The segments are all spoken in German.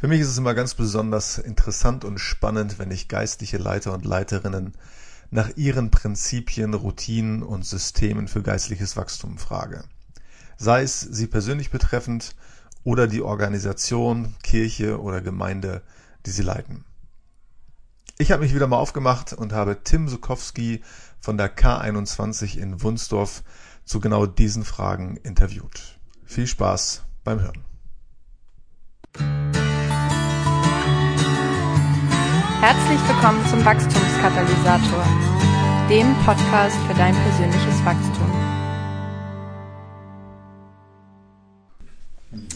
Für mich ist es immer ganz besonders interessant und spannend, wenn ich geistliche Leiter und Leiterinnen nach ihren Prinzipien, Routinen und Systemen für geistliches Wachstum frage. Sei es sie persönlich betreffend oder die Organisation, Kirche oder Gemeinde, die sie leiten. Ich habe mich wieder mal aufgemacht und habe Tim Sukowski von der K21 in Wunsdorf zu genau diesen Fragen interviewt. Viel Spaß beim Hören. Herzlich willkommen zum Wachstumskatalysator, dem Podcast für dein persönliches Wachstum.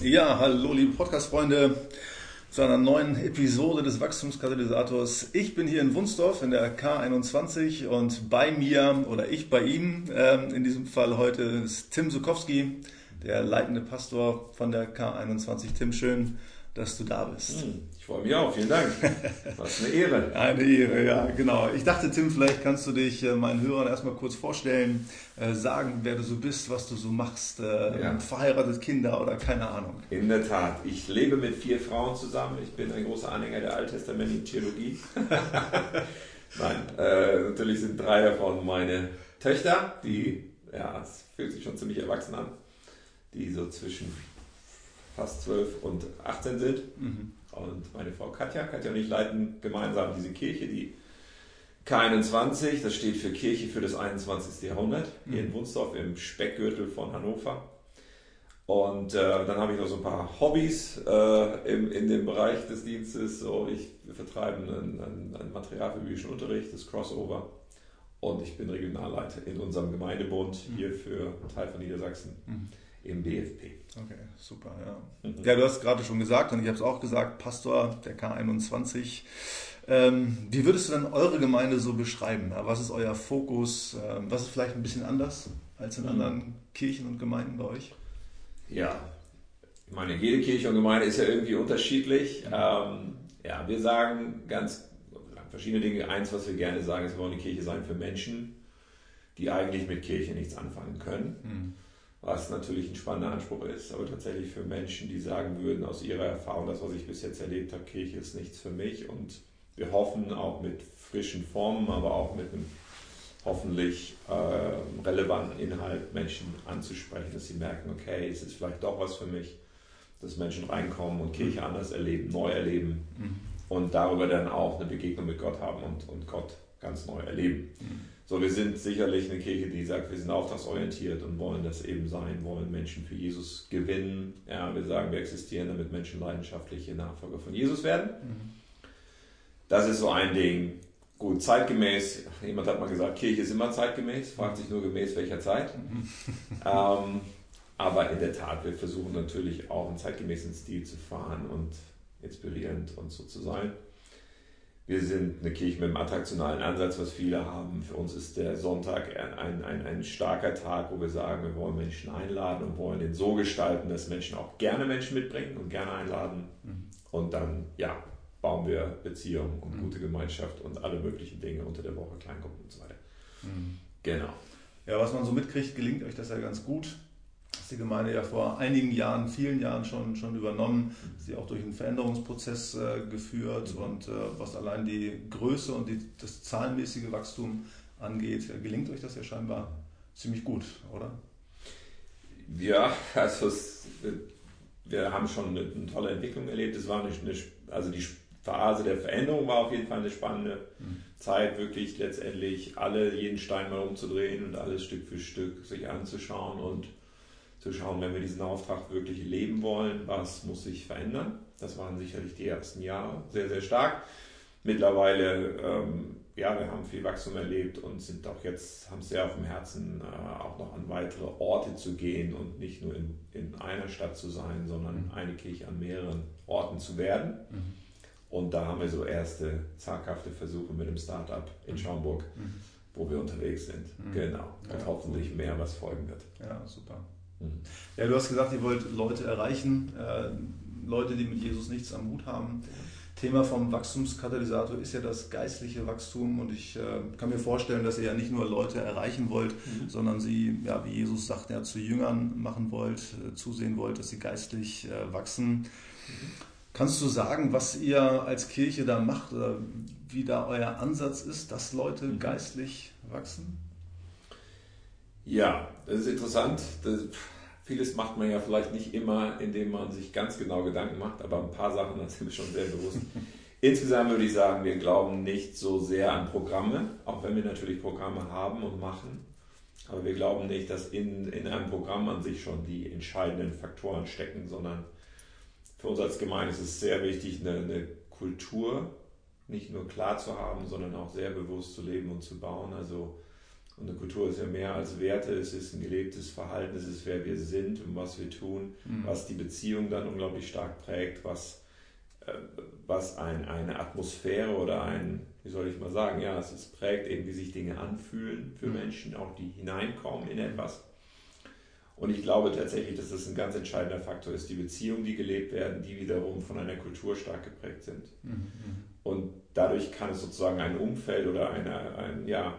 Ja, hallo liebe Podcast-Freunde zu einer neuen Episode des Wachstumskatalysators. Ich bin hier in Wunsdorf in der K21 und bei mir oder ich bei ihm ähm, in diesem Fall heute ist Tim Sukowski, der leitende Pastor von der K21. Tim, schön, dass du da bist. Hm, ich freue mich auch, vielen Dank. Was eine Ehre. Eine Ehre, ja, genau. Ich dachte, Tim, vielleicht kannst du dich äh, meinen Hörern erstmal kurz vorstellen, äh, sagen, wer du so bist, was du so machst, äh, ja. verheiratet, Kinder oder keine Ahnung. In der Tat. Ich lebe mit vier Frauen zusammen. Ich bin ein großer Anhänger der alttestamentlichen Theologie. Nein, äh, natürlich sind drei davon meine Töchter, die, ja, es fühlt sich schon ziemlich erwachsen an, die so zwischen fast 12 und 18 sind. Mhm. Und meine Frau Katja, Katja und ich leiten gemeinsam diese Kirche, die K21, das steht für Kirche für das 21. Jahrhundert, hier mhm. in Wunsdorf im Speckgürtel von Hannover. Und äh, dann habe ich noch so ein paar Hobbys äh, im, in dem Bereich des Dienstes. So, ich, wir vertreiben ein, ein, ein Material für biblischen Unterricht, das Crossover. Und ich bin Regionalleiter in unserem Gemeindebund mhm. hier für Teil von Niedersachsen. Mhm im BFP. Okay, super, ja. Mhm. Ja, du hast gerade schon gesagt und ich habe es auch gesagt, Pastor der K21. Ähm, wie würdest du denn eure Gemeinde so beschreiben? Was ist euer Fokus? Ähm, was ist vielleicht ein bisschen anders als in mhm. anderen Kirchen und Gemeinden bei euch? Ja, ich meine, jede Kirche und Gemeinde ist ja irgendwie unterschiedlich. Mhm. Ähm, ja, wir sagen ganz verschiedene Dinge. Eins, was wir gerne sagen, ist, wir wollen eine Kirche sein für Menschen, die eigentlich mit Kirche nichts anfangen können. Mhm was natürlich ein spannender Anspruch ist, aber tatsächlich für Menschen, die sagen würden, aus ihrer Erfahrung, das, was ich bis jetzt erlebt habe, Kirche ist nichts für mich und wir hoffen auch mit frischen Formen, aber auch mit einem hoffentlich äh, relevanten Inhalt Menschen anzusprechen, dass sie merken, okay, es ist vielleicht doch was für mich, dass Menschen reinkommen und Kirche mhm. anders erleben, neu erleben mhm. und darüber dann auch eine Begegnung mit Gott haben und, und Gott ganz neu erleben. Mhm. So, wir sind sicherlich eine Kirche, die sagt, wir sind auftragsorientiert und wollen das eben sein, wollen Menschen für Jesus gewinnen. Ja, wir sagen, wir existieren, damit Menschen leidenschaftliche Nachfolger von Jesus werden. Mhm. Das ist so ein Ding. Gut, zeitgemäß, jemand hat mal gesagt, Kirche ist immer zeitgemäß, fragt sich nur gemäß welcher Zeit. Mhm. ähm, aber in der Tat, wir versuchen natürlich auch einen zeitgemäßen Stil zu fahren und inspirierend und so zu sein. Wir sind eine Kirche mit einem attraktionalen Ansatz, was viele haben. Für uns ist der Sonntag ein, ein, ein starker Tag, wo wir sagen, wir wollen Menschen einladen und wollen den so gestalten, dass Menschen auch gerne Menschen mitbringen und gerne einladen. Mhm. Und dann, ja, bauen wir Beziehungen und mhm. gute Gemeinschaft und alle möglichen Dinge unter der Woche, Kleingruppen und so weiter. Mhm. Genau. Ja, was man so mitkriegt, gelingt euch das ja ganz gut ist die Gemeinde ja vor einigen Jahren, vielen Jahren schon, schon übernommen, sie auch durch einen Veränderungsprozess äh, geführt und äh, was allein die Größe und die, das zahlenmäßige Wachstum angeht, gelingt euch das ja scheinbar ziemlich gut, oder? Ja, also es, wir haben schon eine, eine, tolle Entwicklung erlebt. Es war eine, eine, also die Phase der Veränderung war auf jeden Fall eine spannende mhm. Zeit, wirklich letztendlich alle jeden Stein mal umzudrehen und alles Stück für Stück sich anzuschauen und zu schauen, wenn wir diesen Auftrag wirklich leben wollen, was muss sich verändern. Das waren sicherlich die ersten Jahre sehr, sehr stark. Mittlerweile, ähm, ja, wir haben viel Wachstum erlebt und sind auch jetzt, haben sehr auf dem Herzen, äh, auch noch an weitere Orte zu gehen und nicht nur in, in einer Stadt zu sein, sondern mhm. eine Kirche an mehreren Orten zu werden. Mhm. Und da haben wir so erste zaghafte Versuche mit dem Startup in. Schaumburg, mhm. wo wir unterwegs sind. Mhm. Genau. Und ja, hoffentlich cool. mehr, was folgen wird. Ja, super. Ja, du hast gesagt, ihr wollt Leute erreichen, äh, Leute, die mit Jesus nichts am Hut haben. Thema vom Wachstumskatalysator ist ja das geistliche Wachstum und ich äh, kann mir vorstellen, dass ihr ja nicht nur Leute erreichen wollt, mhm. sondern sie, ja, wie Jesus sagt, ja, zu Jüngern machen wollt, äh, zusehen wollt, dass sie geistlich äh, wachsen. Mhm. Kannst du sagen, was ihr als Kirche da macht oder wie da euer Ansatz ist, dass Leute mhm. geistlich wachsen? Ja, das ist interessant. Das, vieles macht man ja vielleicht nicht immer, indem man sich ganz genau Gedanken macht, aber ein paar Sachen sind mir schon sehr bewusst. Insgesamt würde ich sagen, wir glauben nicht so sehr an Programme, auch wenn wir natürlich Programme haben und machen. Aber wir glauben nicht, dass in, in einem Programm an sich schon die entscheidenden Faktoren stecken, sondern für uns als Gemeinde ist es sehr wichtig, eine, eine Kultur nicht nur klar zu haben, sondern auch sehr bewusst zu leben und zu bauen. Also und eine Kultur ist ja mehr als Werte, es ist ein gelebtes Verhalten, es ist wer wir sind und was wir tun, mhm. was die Beziehung dann unglaublich stark prägt, was, äh, was ein, eine Atmosphäre oder ein, wie soll ich mal sagen, ja, es ist, prägt eben, wie sich Dinge anfühlen für mhm. Menschen, auch die hineinkommen in etwas. Und ich glaube tatsächlich, dass das ein ganz entscheidender Faktor ist, die Beziehungen, die gelebt werden, die wiederum von einer Kultur stark geprägt sind. Mhm. mhm. Und dadurch kann es sozusagen ein Umfeld oder eine, ein, ja,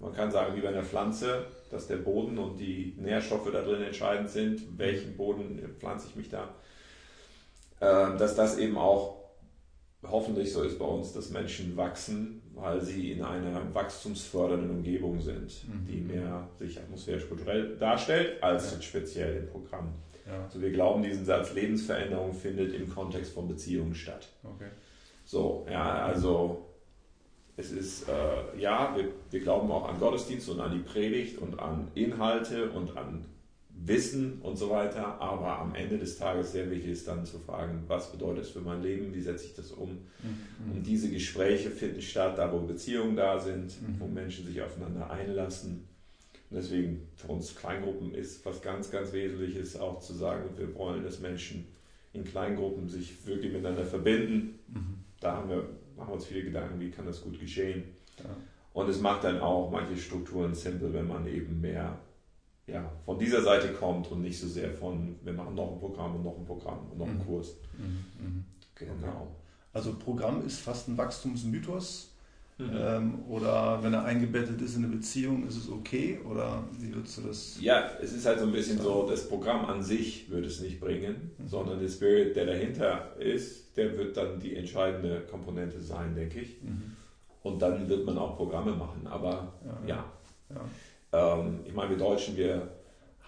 man kann sagen, wie bei einer Pflanze, dass der Boden und die Nährstoffe da drin entscheidend sind, welchen Boden pflanze ich mich da, äh, dass das eben auch hoffentlich so ist bei uns, dass Menschen wachsen, weil sie in einer wachstumsfördernden Umgebung sind, mhm. die mehr sich atmosphärisch kulturell darstellt, als ja. speziell im Programm. Ja. Also wir glauben, diesen Satz Lebensveränderung findet im Kontext von Beziehungen statt. Okay. So, ja, also es ist, äh, ja, wir, wir glauben auch an Gottesdienst und an die Predigt und an Inhalte und an Wissen und so weiter, aber am Ende des Tages sehr wichtig ist dann zu fragen, was bedeutet es für mein Leben, wie setze ich das um? Mhm. Und diese Gespräche finden statt, da wo Beziehungen da sind, mhm. wo Menschen sich aufeinander einlassen. Und deswegen für uns Kleingruppen ist was ganz, ganz Wesentliches auch zu sagen, wir wollen, dass Menschen in Kleingruppen sich wirklich miteinander verbinden. Mhm. Da haben wir, machen wir uns viele Gedanken, wie kann das gut geschehen. Ja. Und es macht dann auch manche Strukturen simpel, wenn man eben mehr ja, von dieser Seite kommt und nicht so sehr von, wir machen noch ein Programm und noch ein Programm und noch einen mhm. Kurs. Mhm. mhm. Genau. Okay. Also Programm ist fast ein Wachstumsmythos. Mhm. Ähm, oder wenn er eingebettet ist in eine Beziehung, ist es okay? Oder wie würdest du das? Ja, es ist halt so ein bisschen so, das Programm an sich wird es nicht bringen, mhm. sondern der Spirit, der dahinter ist, der wird dann die entscheidende Komponente sein, denke ich. Mhm. Und dann wird man auch Programme machen. Aber ja. ja. ja. Ähm, ich meine, wir Deutschen, wir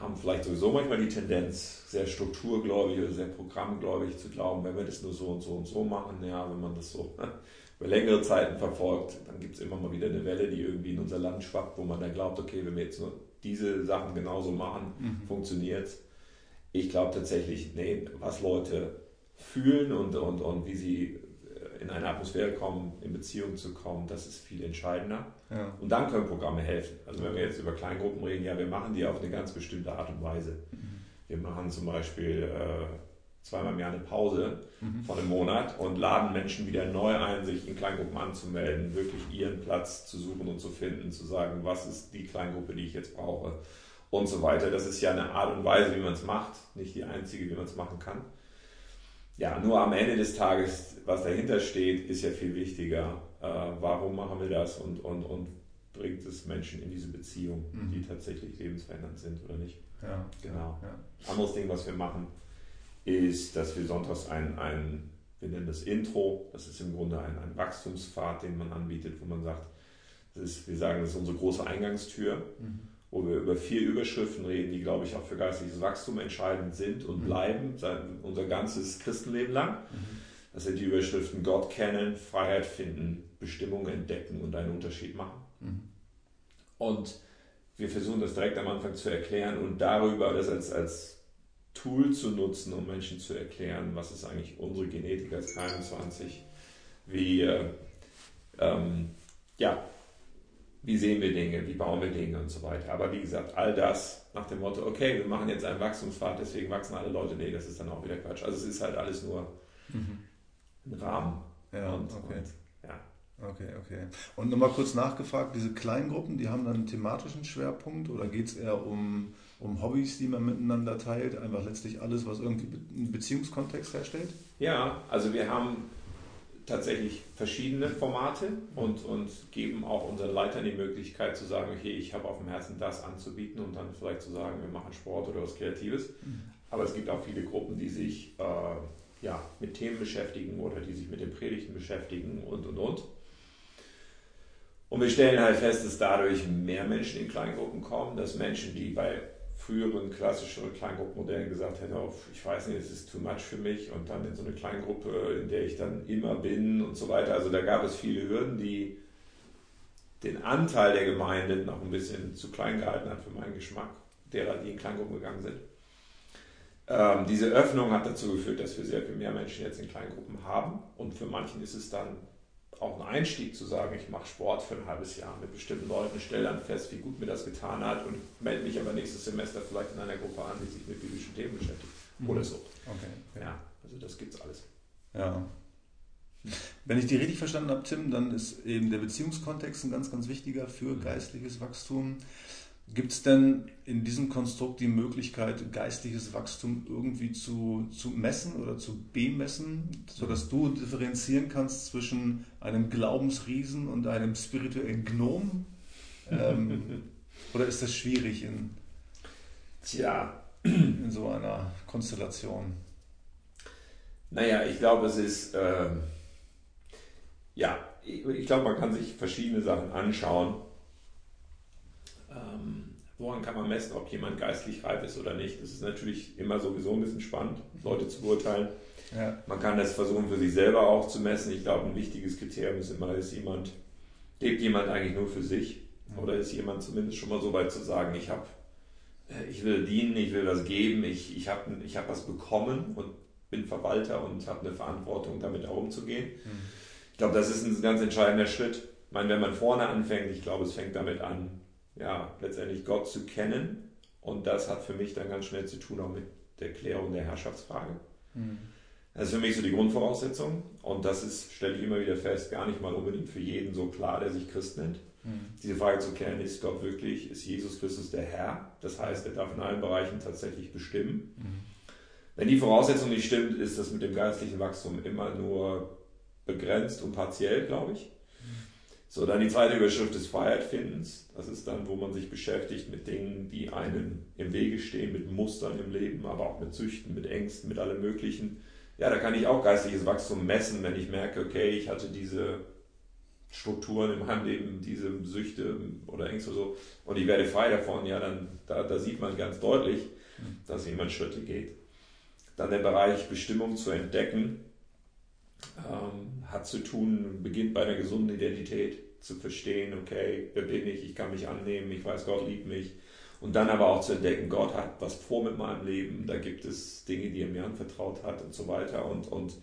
haben vielleicht sowieso manchmal die Tendenz, sehr strukturgläubig oder sehr programmgläubig zu glauben, wenn wir das nur so und so und so machen, ja, wenn man das so über längere Zeiten verfolgt, dann gibt es immer mal wieder eine Welle, die irgendwie in unser Land schwappt, wo man dann glaubt, okay, wenn wir jetzt nur diese Sachen genauso machen, mhm. funktioniert es. Ich glaube tatsächlich, nee, was Leute fühlen und, und, und wie sie in eine Atmosphäre kommen, in Beziehung zu kommen, das ist viel entscheidender. Ja. Und dann können Programme helfen. Also wenn wir jetzt über Kleingruppen reden, ja, wir machen die auf eine ganz bestimmte Art und Weise. Mhm. Wir machen zum Beispiel äh, zweimal im Jahr eine Pause mhm. von einem Monat und laden Menschen wieder neu ein, sich in Kleingruppen anzumelden, wirklich ihren Platz zu suchen und zu finden, zu sagen, was ist die Kleingruppe, die ich jetzt brauche und so weiter. Das ist ja eine Art und Weise, wie man es macht, nicht die einzige, wie man es machen kann ja, nur am Ende des Tages, was dahinter steht, ist ja viel wichtiger. Äh, warum machen wir das und, und, und bringt es Menschen in diese Beziehung, mhm. die tatsächlich lebensverändernd sind oder nicht? Ja, genau. Ja. Anderes Ding, was wir machen, ist, dass wir sonntags ein, ein wir nennen das Intro, das ist im Grunde ein, ein Wachstumspfad, den man anbietet, wo man sagt, das ist, wir sagen, das ist unsere große Eingangstür. Mhm wo wir über vier Überschriften reden, die, glaube ich, auch für geistliches Wachstum entscheidend sind und mhm. bleiben, unser ganzes Christenleben lang. Mhm. Das sind die Überschriften Gott kennen, Freiheit finden, Bestimmung entdecken und einen Unterschied machen. Mhm. Und wir versuchen das direkt am Anfang zu erklären und darüber das als, als Tool zu nutzen, um Menschen zu erklären, was ist eigentlich unsere Genetik als 21, wie, äh, ähm, ja, wie sehen wir Dinge, wie bauen wir Dinge und so weiter. Aber wie gesagt, all das nach dem Motto, okay, wir machen jetzt einen Wachstumspfad, deswegen wachsen alle Leute, nee, das ist dann auch wieder Quatsch. Also es ist halt alles nur mhm. ein Rahmen. Ja, und, okay. Und, ja. Okay, okay. Und nochmal kurz nachgefragt, diese Kleingruppen, die haben dann einen thematischen Schwerpunkt oder geht es eher um, um Hobbys, die man miteinander teilt? Einfach letztlich alles, was irgendwie einen Beziehungskontext herstellt? Ja, also wir haben tatsächlich verschiedene Formate und, und geben auch unseren Leitern die Möglichkeit zu sagen, okay, ich habe auf dem Herzen das anzubieten und dann vielleicht zu sagen, wir machen Sport oder was Kreatives. Mhm. Aber es gibt auch viele Gruppen, die sich äh, ja, mit Themen beschäftigen oder die sich mit den Predigten beschäftigen und und und. Und wir stellen halt fest, dass dadurch mehr Menschen in Kleingruppen kommen, dass Menschen, die bei früheren klassischeren Kleingruppenmodellen gesagt hätten, oh, ich weiß nicht, es ist too much für mich und dann in so eine Kleingruppe, in der ich dann immer bin und so weiter. Also da gab es viele Hürden, die den Anteil der Gemeinden noch ein bisschen zu klein gehalten hat für meinen Geschmack, derer, die in Kleingruppen gegangen sind. Ähm, diese Öffnung hat dazu geführt, dass wir sehr viel mehr Menschen jetzt in Kleingruppen haben und für manchen ist es dann auch ein Einstieg zu sagen, ich mache Sport für ein halbes Jahr mit bestimmten Leuten, stelle dann fest, wie gut mir das getan hat und melde mich aber nächstes Semester vielleicht in einer Gruppe an, die sich mit biblischen Themen beschäftigt. Mhm. Oder so. Okay. Ja, also das gibt's alles. Ja. Wenn ich die richtig verstanden habe, Tim, dann ist eben der Beziehungskontext ein ganz, ganz wichtiger für mhm. geistliches Wachstum. Gibt es denn in diesem Konstrukt die Möglichkeit, geistliches Wachstum irgendwie zu, zu messen oder zu bemessen, sodass du differenzieren kannst zwischen einem Glaubensriesen und einem spirituellen Gnom? Ähm, oder ist das schwierig in, Tja. in so einer Konstellation? Naja, ich glaube, es ist, äh, ja, ich, ich glaube, man kann sich verschiedene Sachen anschauen ähm, woran kann man messen, ob jemand geistlich reif ist oder nicht? Das ist natürlich immer sowieso ein bisschen spannend, Leute zu beurteilen. Ja. Man kann das versuchen für sich selber auch zu messen. Ich glaube, ein wichtiges Kriterium ist immer, ist jemand, lebt jemand eigentlich nur für sich? Mhm. Oder ist jemand zumindest schon mal so weit zu sagen, ich habe, äh, ich will dienen, ich will was geben, ich, ich habe ich hab was bekommen und bin Verwalter und habe eine Verantwortung, damit auch umzugehen. Mhm. Ich glaube, das ist ein ganz entscheidender Schritt. Ich meine, wenn man vorne anfängt, ich glaube, es fängt damit an, ja, letztendlich Gott zu kennen. Und das hat für mich dann ganz schnell zu tun auch mit der Klärung der Herrschaftsfrage. Mhm. Das ist für mich so die Grundvoraussetzung. Und das ist, stelle ich immer wieder fest, gar nicht mal unbedingt für jeden so klar, der sich Christ nennt. Mhm. Diese Frage zu klären, ist Gott wirklich, ist Jesus Christus der Herr? Das heißt, er darf in allen Bereichen tatsächlich bestimmen. Mhm. Wenn die Voraussetzung nicht stimmt, ist das mit dem geistlichen Wachstum immer nur begrenzt und partiell, glaube ich. So, dann die zweite Überschrift des Freiheitfindens. Das ist dann, wo man sich beschäftigt mit Dingen, die einem im Wege stehen, mit Mustern im Leben, aber auch mit Süchten, mit Ängsten, mit allem Möglichen. Ja, da kann ich auch geistliches Wachstum messen, wenn ich merke, okay, ich hatte diese Strukturen in meinem Leben, diese Süchte oder Ängste so, und ich werde frei davon, ja, dann da, da sieht man ganz deutlich, dass jemand Schritte geht. Dann der Bereich Bestimmung zu entdecken ähm, hat zu tun, beginnt bei einer gesunden Identität zu verstehen, okay, wer bin ich, ich kann mich annehmen, ich weiß, Gott liebt mich. Und dann aber auch zu entdecken, Gott hat was vor mit meinem Leben, da gibt es Dinge, die er mir anvertraut hat und so weiter. Und, und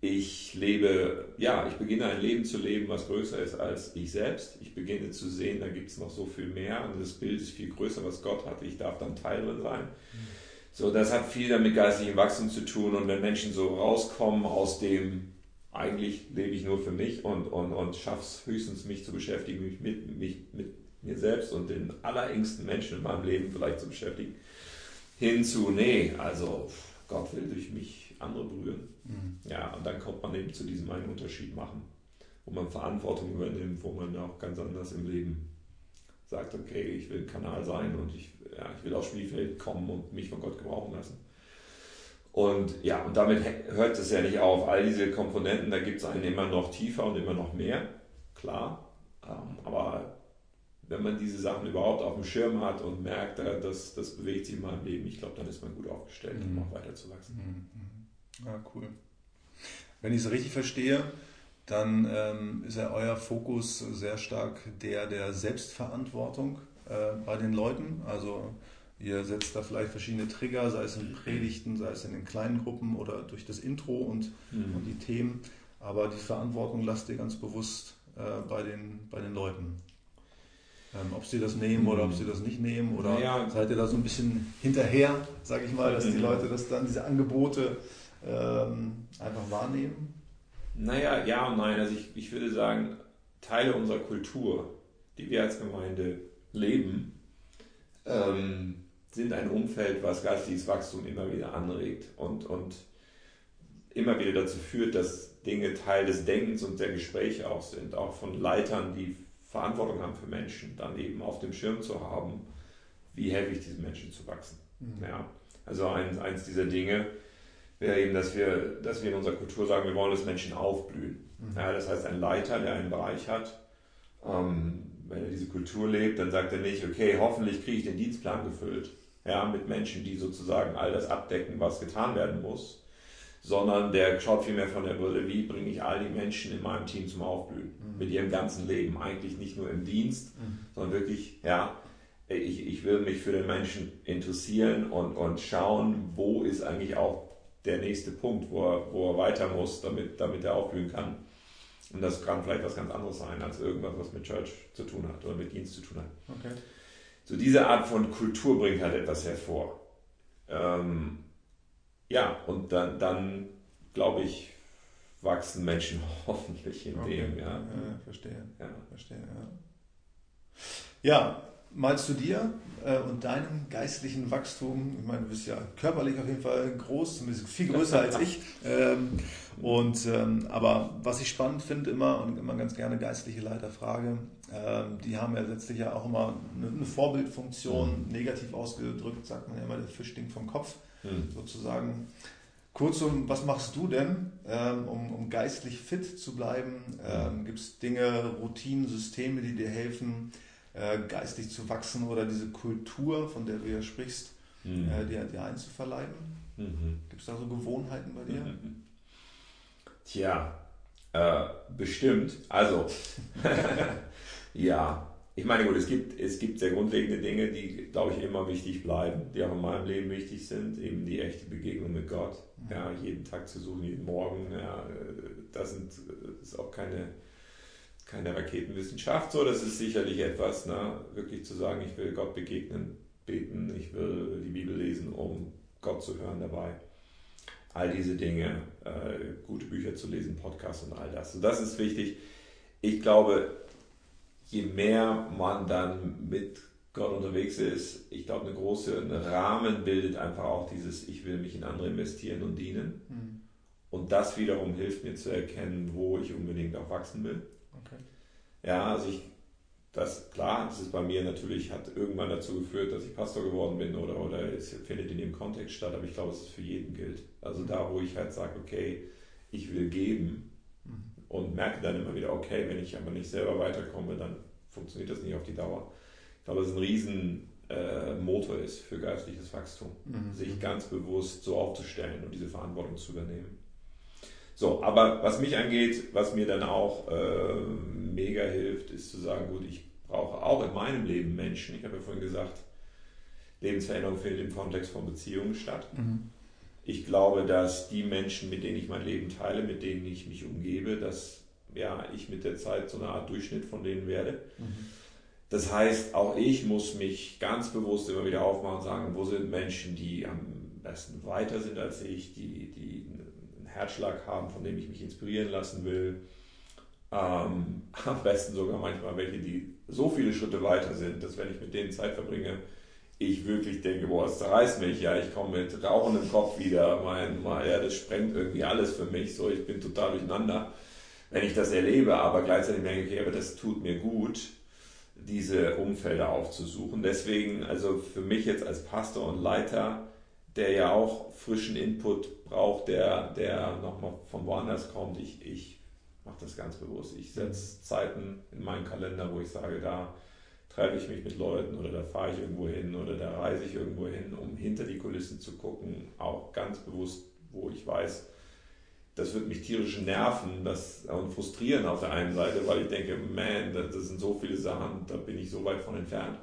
ich lebe, ja, ich beginne ein Leben zu leben, was größer ist als ich selbst. Ich beginne zu sehen, da gibt es noch so viel mehr und das Bild ist viel größer, was Gott hat. Ich darf dann Teil drin sein. Mhm. So, das hat viel damit geistlichem Wachstum zu tun und wenn Menschen so rauskommen aus dem, eigentlich lebe ich nur für mich und, und, und schaffe es höchstens, mich zu beschäftigen, mich mit, mich mit mir selbst und den allerengsten Menschen in meinem Leben vielleicht zu beschäftigen, hin zu, nee, also Gott will durch mich andere berühren. Mhm. Ja, und dann kommt man eben zu diesem einen Unterschied machen, wo man Verantwortung übernimmt, wo man auch ganz anders im Leben sagt, okay, ich will Kanal sein und ich ja, ich will aufs Spielfeld kommen und mich von Gott gebrauchen lassen. Und ja, und damit hört es ja nicht auf. All diese Komponenten, da gibt es einen immer noch tiefer und immer noch mehr, klar. Ähm, aber wenn man diese Sachen überhaupt auf dem Schirm hat und merkt, äh, dass das bewegt sich in meinem Leben, ich glaube, dann ist man gut aufgestellt, um auch weiterzuwachsen. Mhm. Ja, cool. Wenn ich es richtig verstehe, dann ähm, ist ja euer Fokus sehr stark der der Selbstverantwortung äh, bei den Leuten. Also ihr setzt da vielleicht verschiedene Trigger, sei es in Predigten, sei es in den kleinen Gruppen oder durch das Intro und, mhm. und die Themen. Aber die Verantwortung lasst ihr ganz bewusst äh, bei, den, bei den Leuten. Ähm, ob sie das nehmen oder ob sie das nicht nehmen oder naja. seid ihr da so ein bisschen hinterher, sage ich mal, dass die mhm. Leute das dann, diese Angebote ähm, einfach wahrnehmen? Naja, ja und nein. Also ich, ich würde sagen, Teile unserer Kultur, die wir als Gemeinde leben, ähm, sind ein Umfeld, was geistiges Wachstum immer wieder anregt und, und immer wieder dazu führt, dass Dinge Teil des Denkens und der Gespräche auch sind, auch von Leitern, die Verantwortung haben für Menschen, dann eben auf dem Schirm zu haben, wie helfe ich diesen Menschen zu wachsen. Mhm. Ja, also eins, eins dieser Dinge, wäre eben, dass wir, dass wir in unserer Kultur sagen, wir wollen, dass Menschen aufblühen. Mhm. Ja, das heißt, ein Leiter, der einen Bereich hat, ähm, wenn er diese Kultur lebt, dann sagt er nicht, okay, hoffentlich kriege ich den Dienstplan gefüllt, ja, mit Menschen, die sozusagen all das abdecken, was getan werden muss, sondern der schaut vielmehr von der Brille, wie bringe ich all die Menschen in meinem Team zum Aufblühen, mhm. mit ihrem ganzen Leben, eigentlich nicht nur im Dienst, mhm. sondern wirklich, ja, ich, ich will mich für den Menschen interessieren und, und schauen, wo ist eigentlich auch der nächste Punkt, wo er, wo er weiter muss, damit, damit er aufblühen kann. Und das kann vielleicht was ganz anderes sein, als irgendwas, was mit Church zu tun hat oder mit Dienst zu tun hat. Okay. So diese Art von Kultur bringt halt etwas hervor. Ähm, ja, und dann, dann glaube ich, wachsen Menschen hoffentlich in okay. dem. Ja. ja, verstehe. Ja. verstehe ja. ja, malst du dir äh, und deinem geistlichen Wachstum, ich meine, du bist ja körperlich auf jeden Fall groß, zumindest viel größer als ich. Ähm, und, ähm, aber was ich spannend finde immer und immer ganz gerne geistliche Leiter frage, ähm, die haben ja letztlich ja auch immer eine, eine Vorbildfunktion, mhm. negativ ausgedrückt, sagt man ja immer, der Fisch stinkt vom Kopf, mhm. sozusagen. Kurzum, was machst du denn, ähm, um, um geistlich fit zu bleiben? Ähm, Gibt es Dinge, Routinen, Systeme, die dir helfen, äh, geistig zu wachsen oder diese Kultur, von der du ja sprichst, mhm. äh, dir, dir einzuverleiben? Mhm. Gibt es da so Gewohnheiten bei dir? Mhm. Tja, äh, bestimmt. Also, ja. Ich meine, gut, es gibt, es gibt sehr grundlegende Dinge, die, glaube ich, immer wichtig bleiben, die auch in meinem Leben wichtig sind. Eben die echte Begegnung mit Gott. Mhm. Ja, jeden Tag zu suchen, jeden Morgen. Ja, das, sind, das ist auch keine, keine Raketenwissenschaft. So, das ist sicherlich etwas, ne, wirklich zu sagen, ich will Gott begegnen, beten, ich will die Bibel lesen, um Gott zu hören dabei all diese Dinge, äh, gute Bücher zu lesen, Podcasts und all das. Und das ist wichtig. Ich glaube, je mehr man dann mit Gott unterwegs ist, ich glaube, eine große ein Rahmen bildet einfach auch dieses, ich will mich in andere investieren und dienen. Mhm. Und das wiederum hilft mir zu erkennen, wo ich unbedingt auch wachsen will. Ja, also ich das, klar, das ist bei mir natürlich, hat irgendwann dazu geführt, dass ich Pastor geworden bin oder, oder es findet in dem Kontext statt, aber ich glaube, dass es für jeden gilt. Also da, wo ich halt sage, okay, ich will geben mhm. und merke dann immer wieder, okay, wenn ich aber nicht selber weiterkomme, dann funktioniert das nicht auf die Dauer. Ich glaube, dass es ein riesen äh, Motor ist für geistliches Wachstum, mhm. sich ganz bewusst so aufzustellen und diese Verantwortung zu übernehmen. So, aber was mich angeht, was mir dann auch äh, mega hilft, ist zu sagen, gut, ich brauche auch in meinem Leben Menschen. Ich habe ja vorhin gesagt, Lebensveränderung findet im Kontext von Beziehungen statt. Mhm. Ich glaube, dass die Menschen, mit denen ich mein Leben teile, mit denen ich mich umgebe, dass ja, ich mit der Zeit so eine Art Durchschnitt von denen werde. Mhm. Das heißt, auch ich muss mich ganz bewusst immer wieder aufmachen und sagen, wo sind Menschen, die am besten weiter sind als ich, die, die Herzschlag haben, von dem ich mich inspirieren lassen will. Ähm, am besten sogar manchmal welche, die so viele Schritte weiter sind, dass wenn ich mit denen Zeit verbringe, ich wirklich denke, boah, es zerreißt mich, ja, ich komme mit rauchendem Kopf wieder, mein, mein, ja, das sprengt irgendwie alles für mich, so, ich bin total durcheinander, wenn ich das erlebe, aber gleichzeitig merke ich, okay, aber das tut mir gut, diese Umfelder aufzusuchen. Deswegen, also für mich jetzt als Pastor und Leiter, der ja auch frischen Input braucht, der, der nochmal von woanders kommt. Ich, ich mache das ganz bewusst. Ich setze. Zeiten in meinen Kalender, wo ich sage, da treffe ich mich mit Leuten oder da fahre ich irgendwo hin oder da reise ich irgendwo hin, um hinter die Kulissen zu gucken. Auch ganz bewusst, wo ich weiß, das wird mich tierisch nerven das, und frustrieren auf der einen Seite, weil ich denke, man, das sind so viele Sachen, da bin ich so weit von entfernt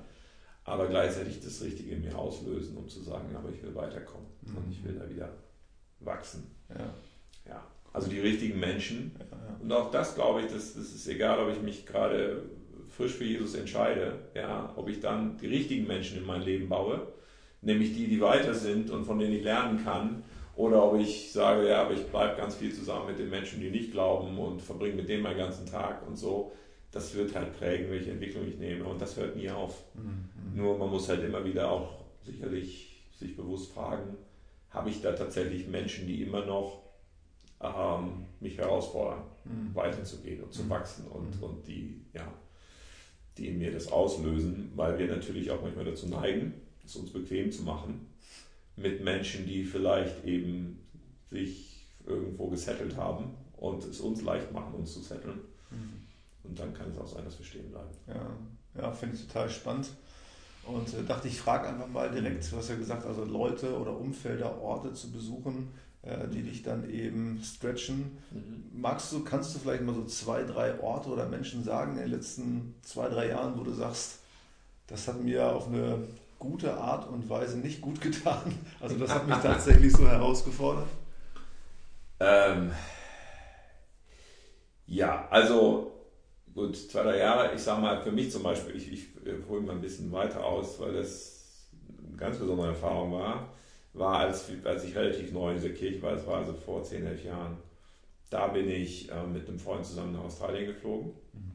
aber gleichzeitig das Richtige in mir auslösen, um zu sagen, aber ich will weiterkommen mhm. und ich will da wieder wachsen. Ja. ja. Also die richtigen Menschen. Ja, ja. Und auch das glaube ich, das, das ist egal, ob ich mich gerade frisch für Jesus entscheide, ja, ob ich dann die richtigen Menschen in mein Leben baue, nämlich die, die weiter sind und von denen ich lernen kann, oder ob ich sage, ja, aber ich bleibe ganz viel zusammen mit den Menschen, die nicht glauben und verbringe mit denen meinen ganzen Tag und so das wird halt prägen, welche Entwicklung ich nehme und das hört nie auf. Mhm. Nur man muss halt immer wieder auch sicherlich sich bewusst fragen, habe ich da tatsächlich Menschen, die immer noch ähm, mich herausfordern, mhm. weiterzugehen und zu mhm. wachsen und, mhm. und die, ja, die in mir das auslösen, weil wir natürlich auch manchmal dazu neigen, es uns bequem zu machen mit Menschen, die vielleicht eben sich irgendwo gesettelt haben und es uns leicht machen, uns zu setteln. Mhm. Und dann kann es auch sein, dass wir stehen bleiben. Ja, ja finde ich total spannend. Und äh, dachte, ich frage einfach mal direkt, du hast ja gesagt, also Leute oder Umfelder, Orte zu besuchen, äh, die dich dann eben stretchen. Mhm. Magst du, kannst du vielleicht mal so zwei, drei Orte oder Menschen sagen in den letzten zwei, drei Jahren, wo du sagst, das hat mir auf eine gute Art und Weise nicht gut getan? Also das hat mich tatsächlich so herausgefordert. Ähm, ja, also gut, zwei, drei Jahre, ich sag mal, für mich zum Beispiel, ich, ich hole mal ein bisschen weiter aus, weil das eine ganz besondere Erfahrung war war, als, als ich relativ neu in dieser Kirche war, das war also vor 10, 11 Jahren. Da bin ich äh, mit einem Freund zusammen nach Australien geflogen, mhm.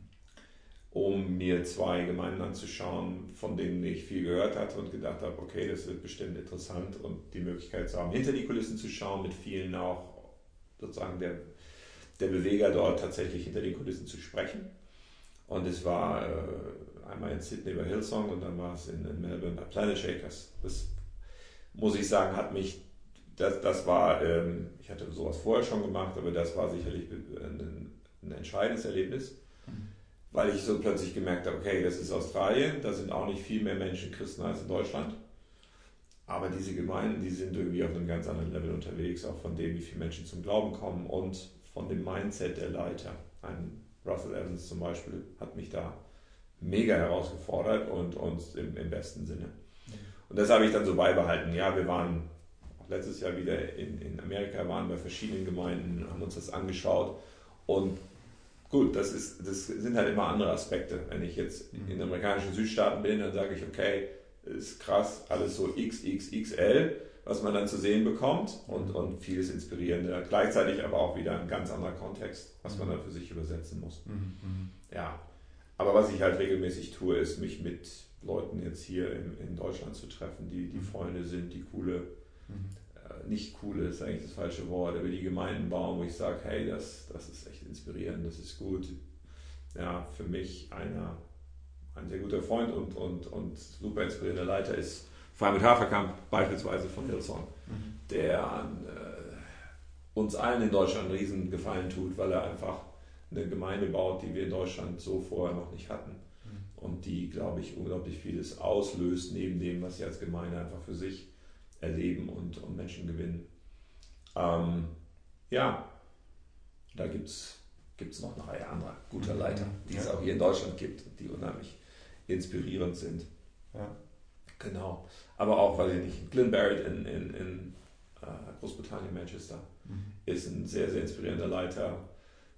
um mir zwei Gemeinden anzuschauen, von denen ich viel gehört hatte und gedacht habe, okay, das wird bestimmt interessant und die Möglichkeit zu haben, hinter die Kulissen zu schauen, mit vielen auch sozusagen der, der Beweger dort tatsächlich hinter den Kulissen zu sprechen. Und es war äh, einmal in Sydney bei Hillsong und dann war es in, in Melbourne bei Planet Shakers. Das muss ich sagen, hat mich, das, das war, ähm, ich hatte sowas vorher schon gemacht, aber das war sicherlich ein, ein entscheidendes Erlebnis, mhm. weil ich so plötzlich gemerkt habe, okay, das ist Australien, da sind auch nicht viel mehr Menschen Christen als in Deutschland. Aber diese Gemeinden, die sind irgendwie auf einem ganz anderen Level unterwegs, auch von dem, wie viele Menschen zum Glauben kommen und von dem Mindset der Leiter. Ein Russell Evans zum Beispiel hat mich da mega herausgefordert und uns im, im besten Sinne. Und das habe ich dann so beibehalten. Ja, wir waren letztes Jahr wieder in, in Amerika, waren bei verschiedenen Gemeinden, haben uns das angeschaut. Und gut, das, ist, das sind halt immer andere Aspekte. Wenn ich jetzt in den amerikanischen Südstaaten bin, dann sage ich, okay, ist krass, alles so XXXL, was man dann zu sehen bekommt und, und vieles Inspirierende. Gleichzeitig aber auch wieder ein ganz anderer Kontext, was man dann für sich übersetzen muss. Mhm. mhm. Ja, aber was ich halt regelmäßig tue, ist mich mit Leuten jetzt hier in, in Deutschland zu treffen, die, die mhm. Freunde sind, die coole, mhm. äh, nicht coole ist eigentlich das falsche Wort, aber die Gemeinden bauen, wo ich sage, hey, das, das ist echt inspirierend, das ist gut. Ja, für mich einer, ein sehr guter Freund und, und, und super inspirierender Leiter ist Farid Haferkamp, beispielsweise von Hillsong, mhm. der an, äh, uns allen in Deutschland einen riesen Gefallen tut, weil er einfach eine Gemeinde baut, die wir in Deutschland so vorher noch nicht hatten und die, glaube ich, unglaublich vieles auslöst, neben dem, was sie als Gemeinde einfach für sich erleben und, und Menschen gewinnen. Ähm, ja, da gibt es noch eine Reihe anderer guter mhm. Leiter, die es auch hier in Deutschland gibt, die unheimlich inspirierend sind. Ja. Genau. Aber auch, weiß ich nicht, Glenn Barrett in, in, in äh, Großbritannien, Manchester, mhm. ist ein sehr, sehr inspirierender Leiter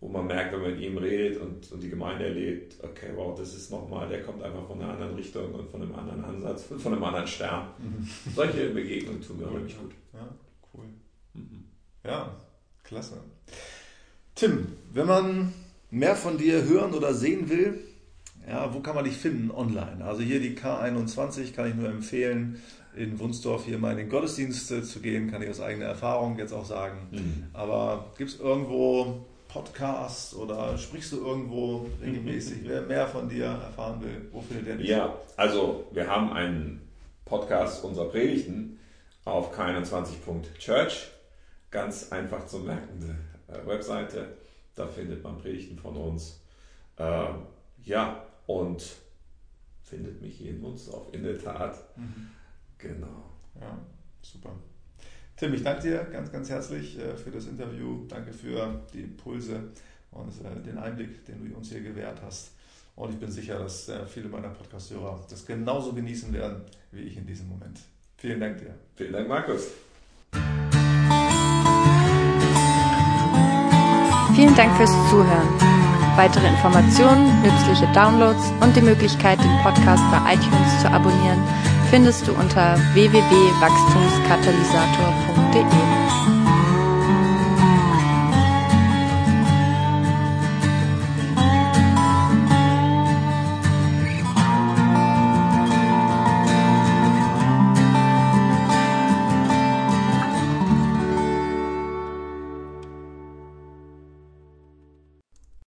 wo man merkt, wenn man mit ihm redet und, und die Gemeinde erlebt, okay, wow, das ist nochmal, der kommt einfach von einer anderen Richtung und von einem anderen Ansatz, von einem anderen Stern. Mhm. Solche Begegnungen tun mir wirklich gut. Ja, cool. Mhm. Ja, klasse. Tim, wenn man mehr von dir hören oder sehen will, ja, wo kann man dich finden online? Also hier die K21 kann ich nur empfehlen, in Wunsdorf hier mal in den Gottesdienst zu gehen, kann ich aus eigener Erfahrung jetzt auch sagen. Mhm. Aber gibt es irgendwo Podcast oder sprichst du irgendwo regelmäßig? Wer mehr von dir erfahren will, wo findet der dich? Ja, also wir haben einen Podcast unserer Predigten auf k21.church. Ganz einfach zu merkende äh, Webseite. Da findet man Predigten von uns. Äh, ja, und findet mich hier in Wunsdorf, in der Tat. Mhm. Genau. Ja, super. Tim, ich danke dir ganz, ganz herzlich äh, für das Interview. Danke für die Impulse und äh, den Einblick, den du uns hier gewährt hast. Und ich bin sicher, dass äh, viele meiner Podcast-Hörer das genauso genießen werden wie ich in diesem Moment. Vielen Dank dir. Vielen Dank, Markus. Vielen Dank fürs Zuhören. Weitere Informationen, nützliche Downloads und die Möglichkeit, den Podcast bei iTunes zu abonnieren, findest du unter www.wachstumskatalysator.de.